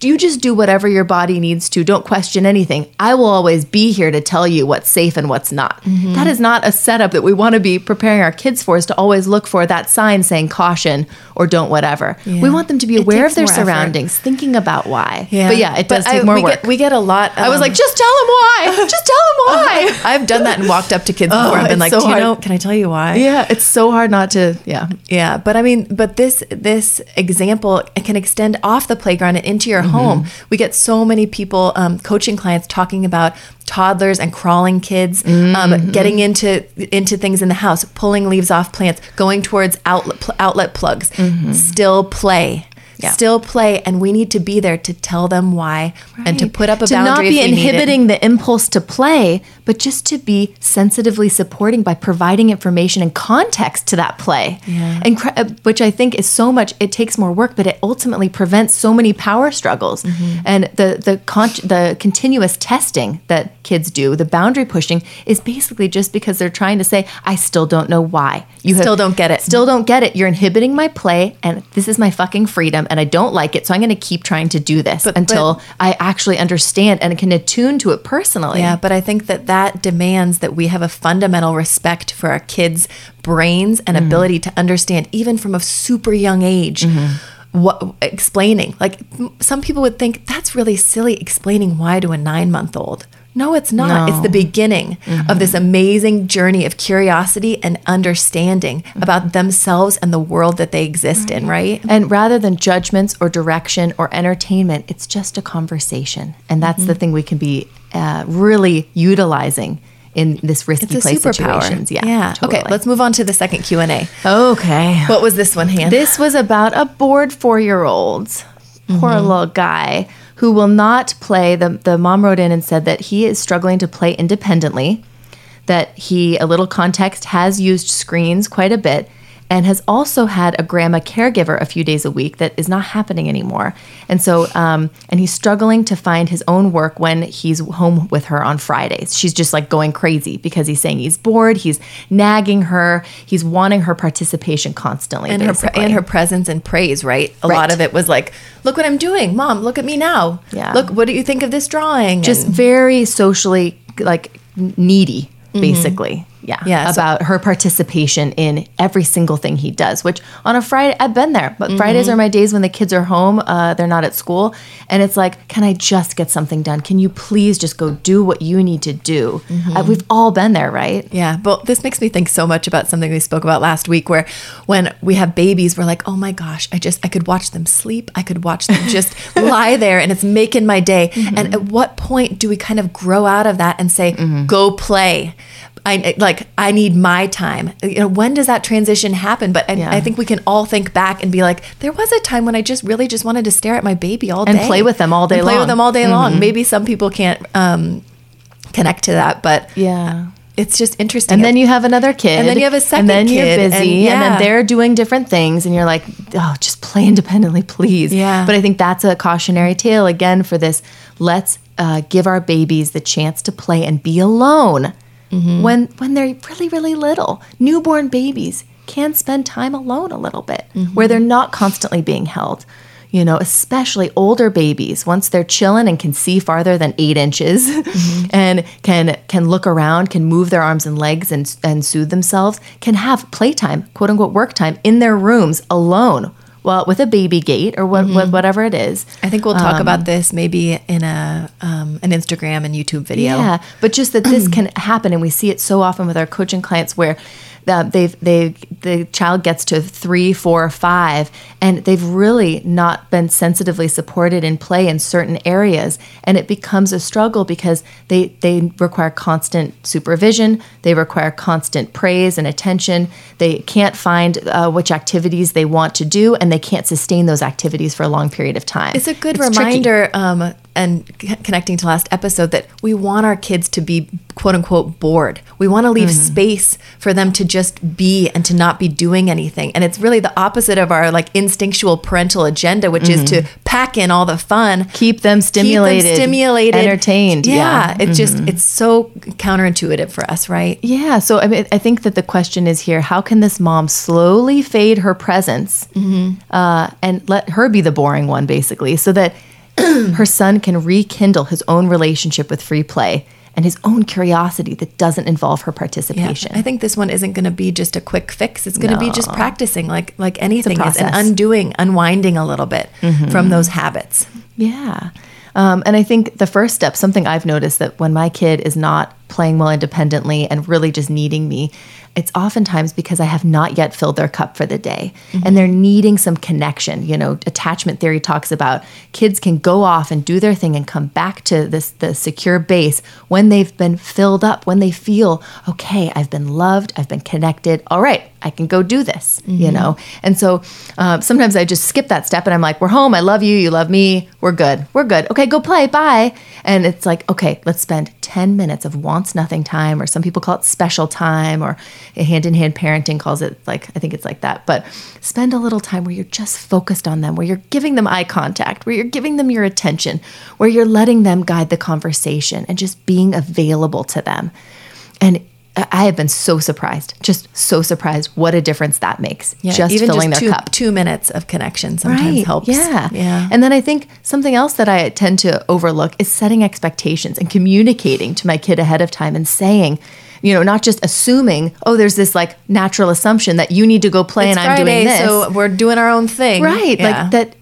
[SPEAKER 2] you just do whatever your body needs to. Don't question anything. I will always be here to tell you what's safe and what's not.
[SPEAKER 1] Mm-hmm.
[SPEAKER 2] That is not a setup that we want to be preparing our kids for, is to always look for that sign saying caution or don't whatever. We want them to be aware of their
[SPEAKER 1] more effort.
[SPEAKER 2] surroundings, thinking about why. Yeah. But yeah, it does
[SPEAKER 1] But
[SPEAKER 2] take
[SPEAKER 1] I-
[SPEAKER 2] more
[SPEAKER 1] we
[SPEAKER 2] work.
[SPEAKER 1] Get, we get a lot.
[SPEAKER 2] I was
[SPEAKER 1] um,
[SPEAKER 2] like, just tell them why. Just tell them why.
[SPEAKER 1] I've done that and walked up to kids before and been like,
[SPEAKER 2] so
[SPEAKER 1] do you
[SPEAKER 2] hard.
[SPEAKER 1] know, can I tell you why?
[SPEAKER 2] yeah, it's so hard not to. Yeah.
[SPEAKER 1] Yeah, but I mean, but this this example can extend off the playground and into your home. We get so many people, um, coaching clients, talking about toddlers and crawling kids, um, getting into into things in the house, pulling leaves off plants, going towards outlet pl- outlet plugs. Still play.
[SPEAKER 2] Yeah.
[SPEAKER 1] Still play, and we need to be there to tell them why and to put up a
[SPEAKER 2] to
[SPEAKER 1] boundary.
[SPEAKER 2] not
[SPEAKER 1] if
[SPEAKER 2] be inhibiting the impulse to play, but just to be sensitively supporting by providing information and context to that play.
[SPEAKER 1] Yeah.
[SPEAKER 2] And cr- uh, which I think is so much. It takes more work, but it ultimately prevents so many power struggles.
[SPEAKER 1] Mm-hmm.
[SPEAKER 2] And the the con- the continuous testing that kids do, the boundary pushing, is basically just because they're trying to say, "I still don't know why you
[SPEAKER 1] Still don't get it.
[SPEAKER 2] Still don't get it. You're inhibiting my play, and this is my fucking freedom, and I don't like it. So I'm going to keep trying to do this
[SPEAKER 1] But-
[SPEAKER 2] until I actually understand and can attune to it personally.
[SPEAKER 1] Yeah, but I think that that demands that we have a fundamental respect for our kids' brains and mm. ability to understand, even from a super young age. Mm-hmm. What explaining? Like some people would think that's really silly explaining why to a nine month old. No, it's not. It's the beginning of this mm-hmm. amazing journey of curiosity and understanding mm-hmm. about themselves and the world that they exist in, right?
[SPEAKER 2] And rather than judgments or direction or entertainment, it's just a conversation. And that's
[SPEAKER 1] Mm-hmm.
[SPEAKER 2] the thing we can be uh, really utilizing in this risky
[SPEAKER 1] It's a
[SPEAKER 2] play
[SPEAKER 1] superpower.
[SPEAKER 2] situations. Yeah.
[SPEAKER 1] Yeah.
[SPEAKER 2] totally.
[SPEAKER 1] Okay, let's move on to the second Q&A.
[SPEAKER 2] Okay.
[SPEAKER 1] What was this one, Han?
[SPEAKER 2] This was about a bored four year old, poor
[SPEAKER 1] Mm-hmm.
[SPEAKER 2] little guy, who will not play. The, the mom wrote in and said that he is struggling to play independently, that he, a little context, has used screens quite a bit. And has also had a grandma caregiver a few days a week that is not happening anymore. And so, um, and he's struggling to find his own work when he's home with her on Fridays. She's just like going crazy because he's saying he's bored, he's nagging her, he's wanting her participation constantly.
[SPEAKER 1] and her pre- and her presence and praise, right? A
[SPEAKER 2] Right.
[SPEAKER 1] lot of it was like, "Look what I'm doing, mom. Look at me now.
[SPEAKER 2] Yeah.
[SPEAKER 1] Look, what do you think of this drawing?"
[SPEAKER 2] just
[SPEAKER 1] And-
[SPEAKER 2] very socially like needy basically yeah,
[SPEAKER 1] Mm-hmm. Yeah, so-
[SPEAKER 2] about her participation in every single thing he does which on a friday i've been there but fridays
[SPEAKER 1] Mm-hmm.
[SPEAKER 2] are my days when the kids are home uh, they're not at school and it's like can i just get something done can you please just go do what you need to do
[SPEAKER 1] Mm-hmm.
[SPEAKER 2] uh, we've all been there right
[SPEAKER 1] Yeah, but this makes me think so much about something we spoke about last week where when we have babies, we're like, oh my gosh, I just, I could watch them sleep. I could watch them just lie there and it's making my day. And at what point do we kind of grow out of that and say, go play? I like, I need my time. You know, when does that transition happen? But I,
[SPEAKER 2] Yeah.
[SPEAKER 1] I think we can all think back and be like, there was a time when I just really just wanted to stare at my baby all
[SPEAKER 2] And
[SPEAKER 1] day and
[SPEAKER 2] play with them all day
[SPEAKER 1] And play
[SPEAKER 2] long.
[SPEAKER 1] with them all day long. Maybe some people can't um, connect to that, but
[SPEAKER 2] yeah
[SPEAKER 1] it's just interesting.
[SPEAKER 2] and then you have another kid
[SPEAKER 1] And then you have a second
[SPEAKER 2] and then
[SPEAKER 1] kid,
[SPEAKER 2] you're busy and,
[SPEAKER 1] yeah.
[SPEAKER 2] then they're doing different things and you're like oh just play independently please
[SPEAKER 1] Yeah.
[SPEAKER 2] but i think that's a cautionary tale again for this let's uh, give our babies the chance to play and be alone
[SPEAKER 1] Mm-hmm.
[SPEAKER 2] when when they're really really little newborn babies can spend time alone a little bit
[SPEAKER 1] Mm-hmm.
[SPEAKER 2] where they're not constantly being held you know, especially older babies, once they're chilling and can see farther than eight inches
[SPEAKER 1] Mm-hmm.
[SPEAKER 2] and can can look around, can move their arms and legs and and soothe themselves, can have playtime, quote unquote work time in their rooms alone, well, with a baby gate or what,
[SPEAKER 1] Mm-hmm.
[SPEAKER 2] what whatever it is.
[SPEAKER 1] I think we'll talk about this maybe in a um, an Instagram and YouTube video.
[SPEAKER 2] Yeah, but just that this can happen, and we see it so often with our coaching clients where they've they the child gets to three, four, five, and they've really not been sensitively supported in play in certain areas, and it becomes a struggle because they they require constant supervision, they require constant praise and attention. They can't find uh, which activities they want to do, and they can't sustain those activities for a long period of time.
[SPEAKER 1] It's a good
[SPEAKER 2] tricky.
[SPEAKER 1] reminder, um, and c- connecting to last episode, that we want our kids to be quote unquote bored. We want to leave
[SPEAKER 2] Mm-hmm.
[SPEAKER 1] space for them to just be and to not be doing anything. And it's really the opposite of our like instinctual parental agenda, which is to pack in all the fun,
[SPEAKER 2] Mm-hmm. Keep them stimulated,
[SPEAKER 1] stimulated,
[SPEAKER 2] entertained.
[SPEAKER 1] Yeah,
[SPEAKER 2] Yeah. Mm-hmm.
[SPEAKER 1] it's just it's so counterintuitive for us, right?
[SPEAKER 2] Yeah. So I mean, I think that the question is here: How can this mom slowly fade her presence uh, and let her be the boring one, basically, so that her son can rekindle his own relationship with free play and his own curiosity that doesn't involve her
[SPEAKER 1] Yeah,
[SPEAKER 2] participation?
[SPEAKER 1] I think this one isn't going to be just a quick fix. It's going to be just practicing, like like anything, is and.
[SPEAKER 2] Mm-hmm.
[SPEAKER 1] undoing, unwinding a little bit from those habits.
[SPEAKER 2] Yeah. Um, and I think the first step, something I've noticed that when my kid is not playing well independently and really just needing me, it's oftentimes because I have not yet filled their cup for the day and they're needing some connection. You know, attachment theory talks about kids can go off and do their thing and come back to this the secure base when they've been filled up, when they feel, okay, I've been loved, I've been connected. All right, I can go do this, you know? And so um, sometimes I just skip that step and I'm like, we're home. I love you. You love me. We're good. We're good. Okay, go play. Bye. And it's like, okay, let's spend 10 minutes of wants nothing time, or some people call it special time, or hand in hand parenting calls it like, I think it's like that. But spend a little time where you're just focused on them, where you're giving them eye contact, where you're giving them your attention, where you're letting them guide the conversation and just being available to them. And I have been so surprised, just so surprised what a difference that makes. just
[SPEAKER 1] even
[SPEAKER 2] filling
[SPEAKER 1] just
[SPEAKER 2] their
[SPEAKER 1] two,
[SPEAKER 2] cup.
[SPEAKER 1] two minutes of connection sometimes helps.
[SPEAKER 2] Yeah.
[SPEAKER 1] yeah.
[SPEAKER 2] And then I think something else that I tend to overlook is setting expectations and communicating to my kid ahead of time and saying, you know, not just assuming, oh, there's this like natural assumption that you need to go play
[SPEAKER 1] It's
[SPEAKER 2] and I'm doing this.
[SPEAKER 1] so we're doing our own thing,
[SPEAKER 2] Right.
[SPEAKER 1] Yeah.
[SPEAKER 2] Like that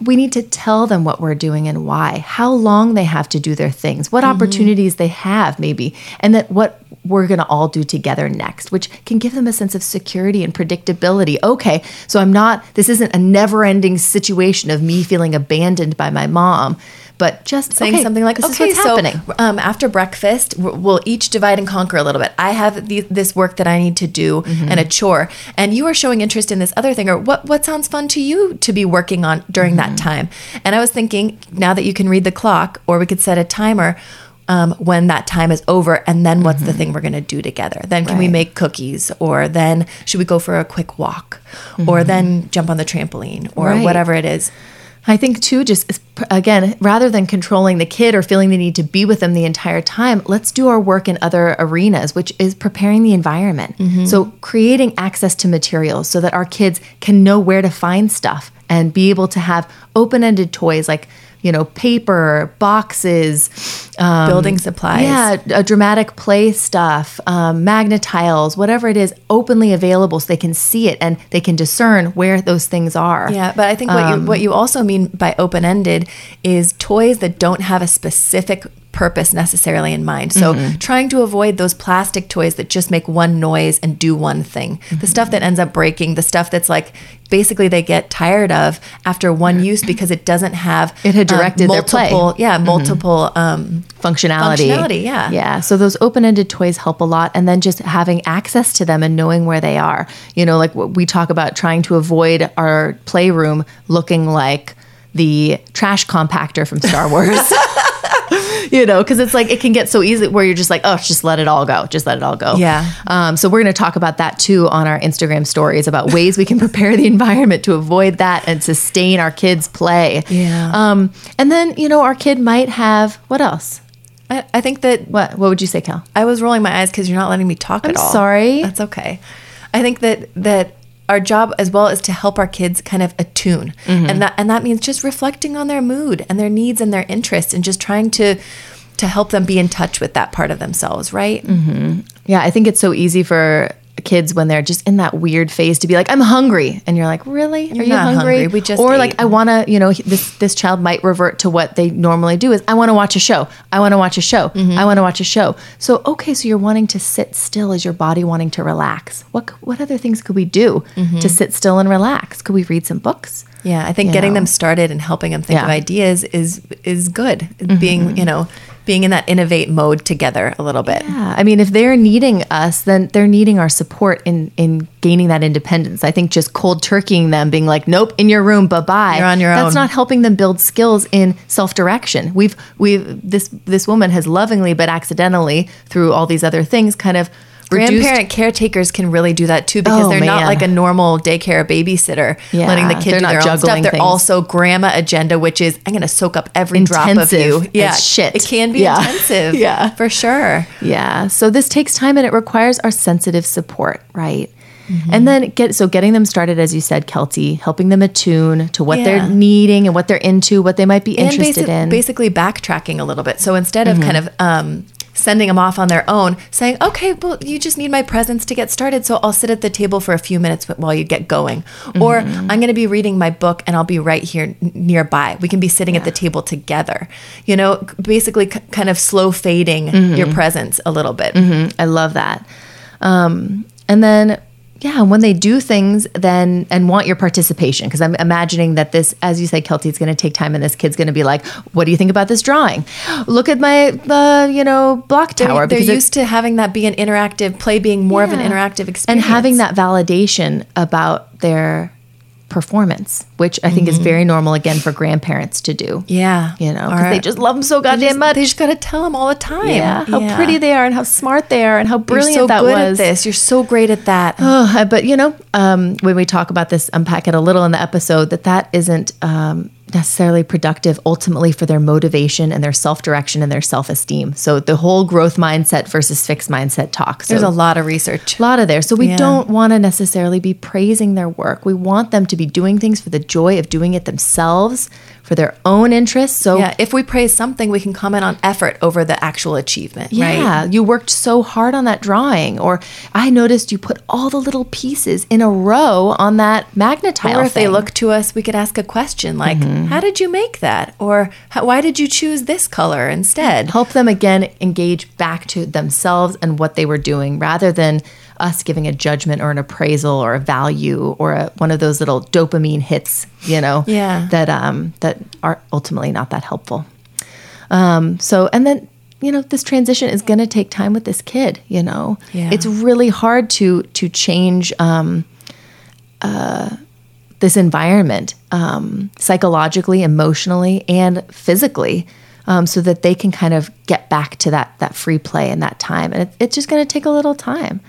[SPEAKER 2] we need to tell them what we're doing and why, how long they have to do their things, what
[SPEAKER 1] Mm-hmm.
[SPEAKER 2] opportunities they have, maybe, and that what we're going to all do together next, which can give them a sense of security and predictability. Okay, so I'm not, this isn't a never ending situation of me feeling abandoned by my mom, but just
[SPEAKER 1] saying
[SPEAKER 2] okay,
[SPEAKER 1] something like,
[SPEAKER 2] this
[SPEAKER 1] "Okay,
[SPEAKER 2] is what's
[SPEAKER 1] so
[SPEAKER 2] happening.
[SPEAKER 1] um, after breakfast, we'll each divide and conquer a little bit. I have the, this work that I need to do
[SPEAKER 2] Mm-hmm.
[SPEAKER 1] and a chore, and you are showing interest in this other thing, or what what sounds fun to you to be working on during
[SPEAKER 2] Mm-hmm.
[SPEAKER 1] that time." And I was thinking, now that you can read the clock, or we could set a timer. um, when that time is over and then what's the thing we're going to do together then can we make cookies or then should we go for a quick walk or then jump on the trampoline or
[SPEAKER 2] Right.
[SPEAKER 1] whatever it is
[SPEAKER 2] I think too, just again, rather than controlling the kid or feeling the need to be with them the entire time, let's do our work in other arenas, which is preparing the environment. Mm-hmm. So creating access to materials so that our kids can know where to find stuff and be able to have open-ended toys like you know paper boxes um,
[SPEAKER 1] Building supplies.
[SPEAKER 2] yeah dramatic play stuff um, Magna-Tiles whatever it is openly available so they can see it and they can discern where those things are
[SPEAKER 1] Yeah, but I think what you what you also mean by open ended is toys that don't have a specific purpose necessarily in mind. So trying to avoid those plastic toys that just make one noise and do one thing. The stuff that ends up breaking, the stuff that's like basically they get tired of after one use because it doesn't have
[SPEAKER 2] It had
[SPEAKER 1] um,
[SPEAKER 2] directed their play.
[SPEAKER 1] multiple, yeah, multiple um
[SPEAKER 2] functionality.
[SPEAKER 1] Functionality, yeah.
[SPEAKER 2] Yeah. So those open-ended toys help a lot and then just having access to them and knowing where they are. You know, like what we talk about trying to avoid our playroom looking like the trash compactor from Star Wars. you know, because it's like it can get so easy where you're just like, oh, just let it all go, just let it all go.
[SPEAKER 1] Yeah.
[SPEAKER 2] Um, so we're going to talk about that too on our Instagram stories about ways we can prepare the environment to avoid that and sustain our kids' play.
[SPEAKER 1] Yeah.
[SPEAKER 2] Um, and then you know our kid might have what else?
[SPEAKER 1] I, I think that
[SPEAKER 2] What what would you say, Cal?
[SPEAKER 1] I was rolling my eyes because you're not letting me talk
[SPEAKER 2] I'm
[SPEAKER 1] all.
[SPEAKER 2] sorry.
[SPEAKER 1] That's okay. I think that that our job as well is to help our kids kind of attune,
[SPEAKER 2] Mm-hmm.
[SPEAKER 1] and that and that means just reflecting on their mood and their needs and their interests, and just trying to to help them be in touch with that part of themselves. Right?
[SPEAKER 2] Mm-hmm. Yeah, I think it's so easy for kids when they're just in that weird phase to be like, "I'm hungry," and you're like, "Really? Are you hungry?"
[SPEAKER 1] hungry. We just
[SPEAKER 2] or
[SPEAKER 1] ate.
[SPEAKER 2] like, "I want to," you know, this this child might revert to what they normally do: is I want to watch a show. I want to watch a show.
[SPEAKER 1] Mm-hmm.
[SPEAKER 2] I want to watch a show. So okay, so you're wanting to sit still. Is your body wanting to relax? What what other things could we do
[SPEAKER 1] Mm-hmm.
[SPEAKER 2] to sit still and relax? Could we read some books?
[SPEAKER 1] Yeah, I think
[SPEAKER 2] You
[SPEAKER 1] getting
[SPEAKER 2] know?
[SPEAKER 1] them started and helping them think of
[SPEAKER 2] Yeah. Mm-hmm.
[SPEAKER 1] ideas is is good. Being you know being in that innovate mode together a little bit.
[SPEAKER 2] Yeah, I mean, if they're needing us, then they're needing our support in in gaining that independence. I think just cold turkeying them, being like, "Nope, in your room, bye bye."
[SPEAKER 1] You're on your
[SPEAKER 2] That's
[SPEAKER 1] own.
[SPEAKER 2] not helping them build skills in self direction. We've we've this this woman has lovingly but accidentally through all these other things kind of.
[SPEAKER 1] Grandparent caretakers can really do that too because
[SPEAKER 2] Oh,
[SPEAKER 1] they're not like a normal daycare babysitter
[SPEAKER 2] Yeah,
[SPEAKER 1] letting the kid
[SPEAKER 2] they're
[SPEAKER 1] do
[SPEAKER 2] not
[SPEAKER 1] their own stuff.
[SPEAKER 2] juggling
[SPEAKER 1] They're also grandma agenda, which is I'm going to soak up every drop of
[SPEAKER 2] Intensive
[SPEAKER 1] you. Yeah,
[SPEAKER 2] shit.
[SPEAKER 1] It can be
[SPEAKER 2] Yeah.
[SPEAKER 1] intensive.
[SPEAKER 2] Yeah.
[SPEAKER 1] for sure.
[SPEAKER 2] Yeah. So this takes time and it requires our sensitive support, right?
[SPEAKER 1] Mm-hmm.
[SPEAKER 2] And then get so getting them started, as you said, Kelty, helping them attune to what
[SPEAKER 1] Yeah.
[SPEAKER 2] they're needing and what they're into, what they might be
[SPEAKER 1] And
[SPEAKER 2] interested
[SPEAKER 1] basi-
[SPEAKER 2] in. Mm-hmm.
[SPEAKER 1] basically backtracking a little bit. So instead of kind of um, sending them off on their own, saying, "Okay, well, you just need my presence to get started, so I'll sit at the table for a few minutes while you get going," or
[SPEAKER 2] Mm-hmm.
[SPEAKER 1] "I'm going to be reading my book and I'll be right here n- nearby. We can be sitting at the table together." You know, basically, k- kind of slow fading
[SPEAKER 2] Mm-hmm.
[SPEAKER 1] your presence a little bit.
[SPEAKER 2] I love that. Um, and then, yeah, and when they do things, then and want your participation, because I'm imagining that this, as you say, Kelty, it's going to take time, and this kid's going to be like, "What do you think about this drawing? Look at my, the you know, block
[SPEAKER 1] They're,
[SPEAKER 2] tower."
[SPEAKER 1] they're used to having that be an interactive play, being more of an interactive experience,
[SPEAKER 2] and having that validation about their performance, which I think is very normal again for grandparents to do.
[SPEAKER 1] Mm-hmm. Yeah,
[SPEAKER 2] You know, because they just love them so goddamn
[SPEAKER 1] just,
[SPEAKER 2] much.
[SPEAKER 1] They just got to tell them all the time.
[SPEAKER 2] yeah, how pretty they are and how smart they are and how brilliant
[SPEAKER 1] You're so
[SPEAKER 2] that
[SPEAKER 1] good
[SPEAKER 2] was.
[SPEAKER 1] at this. You're so great at that.
[SPEAKER 2] Oh, but you know, um, when we talk about this, unpack it a little in the episode, that that isn't um, necessarily productive ultimately for their motivation and their self direction and their self esteem. So the whole growth mindset versus fixed mindset talk. So
[SPEAKER 1] There's a lot of research.
[SPEAKER 2] a lot of there. So we
[SPEAKER 1] Yeah.
[SPEAKER 2] don't want to necessarily be praising their work. We want them to be doing things for the joy of doing it themselves, for their own interests. So
[SPEAKER 1] Yeah, if we praise something, we can comment on effort over the actual achievement,
[SPEAKER 2] yeah,
[SPEAKER 1] right?
[SPEAKER 2] you worked so hard on that drawing, or I noticed you put all the little pieces in a row on that Magna-Tile.
[SPEAKER 1] Or if they look to us, we could ask a question like,
[SPEAKER 2] Mm-hmm.
[SPEAKER 1] "How did you make that?" Or "Why did you choose this color instead?"
[SPEAKER 2] help them again engage back to themselves and what they were doing, rather than us giving a judgment or an appraisal or a value or a, one of those little dopamine hits, you know,
[SPEAKER 1] Yeah.
[SPEAKER 2] that um, that are ultimately not that helpful. Um, so, and then you know, this transition is going to take time with this kid. You know,
[SPEAKER 1] Yeah.
[SPEAKER 2] it's really hard to to change. Um, uh, this environment, um, psychologically, emotionally, and physically, um, so that they can kind of get back to that that free play and that time. And it, it's just going to take a little time,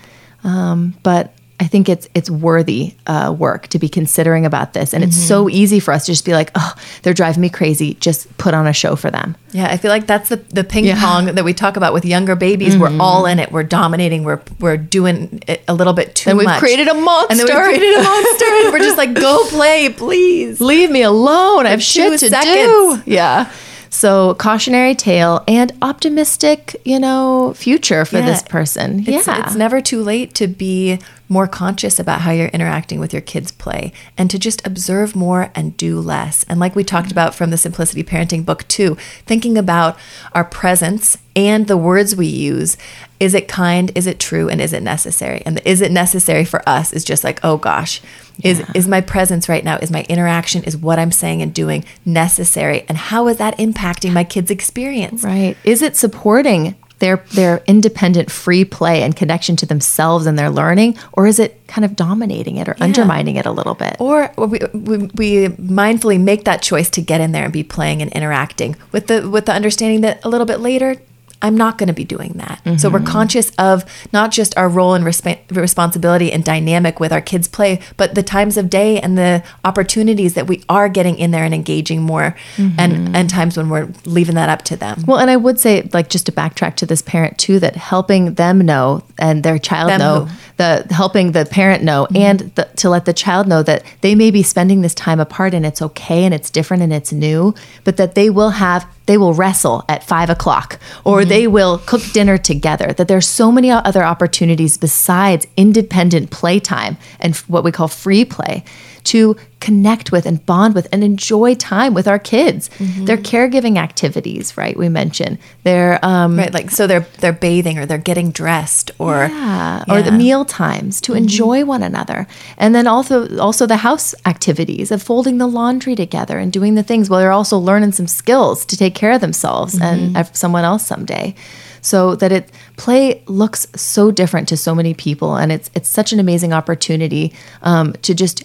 [SPEAKER 2] um, but I think it's it's worthy uh, work to be considering about this, and it's so easy for us to just be like, "Oh, they're driving me crazy." Just put on a show for them.
[SPEAKER 1] Yeah, I feel like that's the, the ping pong that we talk about with younger babies. We're all in it. We're dominating. We're we're doing it a little bit too
[SPEAKER 2] And we've created a monster.
[SPEAKER 1] And then we've created a monster. and we're just like, go play, please.
[SPEAKER 2] Leave me alone. I have shit to
[SPEAKER 1] seconds.
[SPEAKER 2] do. Yeah. So cautionary tale and optimistic, you know, future for
[SPEAKER 1] Yeah.
[SPEAKER 2] this person.
[SPEAKER 1] It's,
[SPEAKER 2] yeah.
[SPEAKER 1] it's never too late to be more conscious about how you're interacting with your kids' play and to just observe more and do less. And like we talked about from the Simplicity Parenting book, too, thinking about our presence and the words we use. Is it kind? Is it true? And is it necessary? And the is it necessary for us is just like, oh gosh, is, is my presence right now, is my interaction, is what I'm saying and doing necessary? And how is that impacting my kids' experience?
[SPEAKER 2] right. Is it supporting their their independent free play and connection to themselves and their learning or is it kind of dominating it or undermining it a little bit?
[SPEAKER 1] Or we, we, we mindfully make that choice to get in there and be playing and interacting with the with the understanding that a little bit later I'm not going to be doing that. So we're mm-hmm. conscious of not just our role and resp- responsibility and dynamic with our kids' play, but the times of day and the opportunities that we are getting in there and engaging more, and mm-hmm. and times when we're leaving that up to them.
[SPEAKER 2] Well, and I would say, like, just to backtrack to this parent too, that helping them know and their child
[SPEAKER 1] Them
[SPEAKER 2] know,
[SPEAKER 1] who?
[SPEAKER 2] The helping the parent know, mm-hmm. and the, to let the child know that they may be spending this time apart and it's okay and it's different and it's new, but that they will have they will wrestle at five o'clock or mm-hmm. they will cook dinner together. That there's so many other opportunities besides independent playtime and what we call free play to connect with and bond with and enjoy time with our kids. Their caregiving activities, right? We mentioned their um,
[SPEAKER 1] Right, like so they're they're bathing or they're getting dressed or
[SPEAKER 2] yeah, or the meal times to enjoy one another, and then also also the house activities of folding the laundry together and doing the things while they're also learning some skills to take care of themselves and of someone else someday. So that it play looks so different to so many people, and it's it's such an amazing opportunity um, to just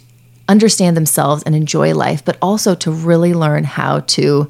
[SPEAKER 2] understand themselves and enjoy life, but also to really learn how to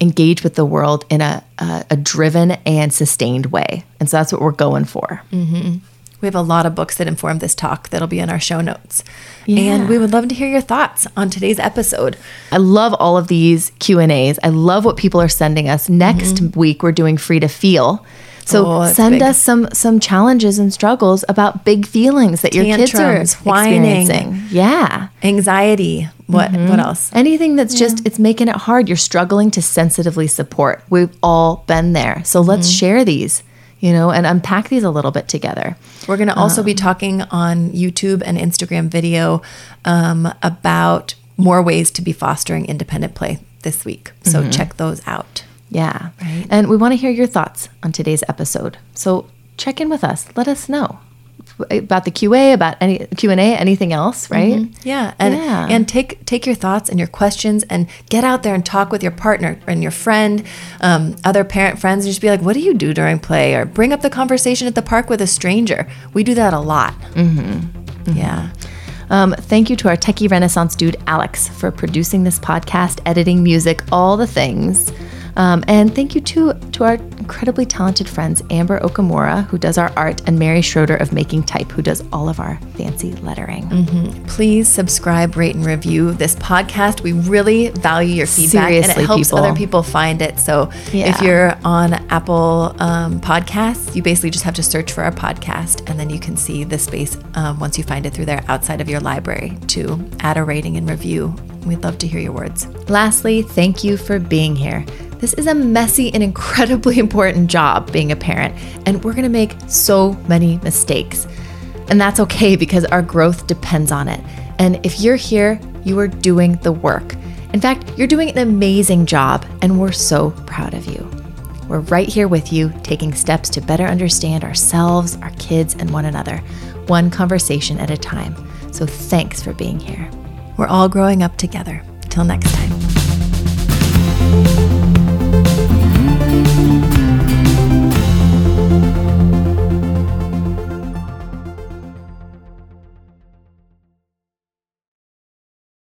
[SPEAKER 2] engage with the world in a, a, a driven and sustained way. And so that's what we're going for. Mm-hmm.
[SPEAKER 1] We have a lot of books that inform this talk that'll be in our show notes.
[SPEAKER 2] Yeah.
[SPEAKER 1] And we would love to hear your thoughts on today's episode.
[SPEAKER 2] I love all of these Q&As. I love what people are sending us. Next mm-hmm. week we're doing free to feel. So
[SPEAKER 1] Oh,
[SPEAKER 2] send
[SPEAKER 1] big.
[SPEAKER 2] us some some challenges and struggles about big feelings that your kids are
[SPEAKER 1] whining.
[SPEAKER 2] experiencing. Yeah.
[SPEAKER 1] Anxiety. What mm-hmm. what else?
[SPEAKER 2] Anything that's just it's making it hard. You're struggling to sensitively support. We've all been there. So let's mm-hmm. share these, you know, and unpack these a little bit together.
[SPEAKER 1] We're going to also um, be talking on YouTube and Instagram video um, about more ways to be fostering independent play this week. So mm-hmm. check those out.
[SPEAKER 2] Yeah. And we want to hear your thoughts on today's episode. So check in with us. Let us know about the QA, about any Q&A, anything else, right?
[SPEAKER 1] Yeah, and
[SPEAKER 2] Yeah.
[SPEAKER 1] and take take your thoughts and your questions and get out there and talk with your partner and your friend, um, other parent friends, and just be like, "What do you do during play?" Or bring up the conversation at the park with a stranger. We do that a lot. Mm-hmm. Yeah.
[SPEAKER 2] Um, thank you to our techie renaissance dude, Alex, for producing this podcast, editing music, all the things. Um, and thank you to, to our incredibly talented friends, Amber Okamura, who does our art, and Mary Schroeder of Making Type, who does all of our fancy lettering.
[SPEAKER 1] Please subscribe, rate, and review this podcast. We really value your feedback, and it helps
[SPEAKER 2] people.
[SPEAKER 1] other people find it. So
[SPEAKER 2] Yeah.
[SPEAKER 1] if you're on Apple um, Podcasts, you basically just have to search for our podcast, and then you can see the space um, once you find it through there outside of your library to add a rating and review. We'd love to hear your words.
[SPEAKER 2] Lastly, thank you for being here. This is a messy and incredibly important job being a parent, and we're gonna make so many mistakes. And that's okay because our growth depends on it. And if you're here, you are doing the work. In fact, you're doing an amazing job, and we're so proud of you. We're right here with you, taking steps to better understand ourselves, our kids, and one another, one conversation at a time. So thanks for being here.
[SPEAKER 1] We're all growing up together. Till next time.